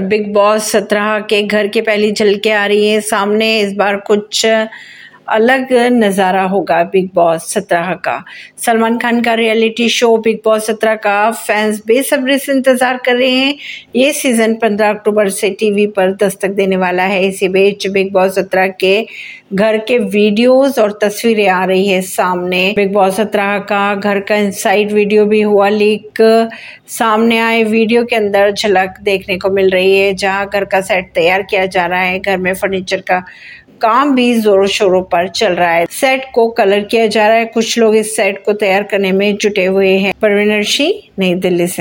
Big boss सत्रह के घर के पहली झलके आ रही है। सामने इस बार कुछ अलग नज़ारा होगा बिग बॉस सत्रह का। सलमान खान का रियलिटी शो, बिग बॉस सत्रह का फैंस बेसब्री से इंतज़ार कर रहे हैं। ये सीज़न 15 अक्टूबर से टीवी पर दस्तक देने वाला है। इसी बीच बिग बॉस सत्रह के घर के वीडियोस और तस्वीरें आ रही है सामने। बिग बॉस सत्रह का घर का इनसाइड वीडियो भी हुआ। लीक सामने आए वीडियो के अंदर झलक देखने को मिल रही है, जहाँ घर का सेट तैयार किया जा रहा है। घर में फर्नीचर का काम भी जोरों शोरों पर चल रहा है। सेट को कलर किया जा रहा है। कुछ लोग इस सेट को तैयार करने में जुटे हुए हैं। परवीनर सिंह नई दिल्ली से।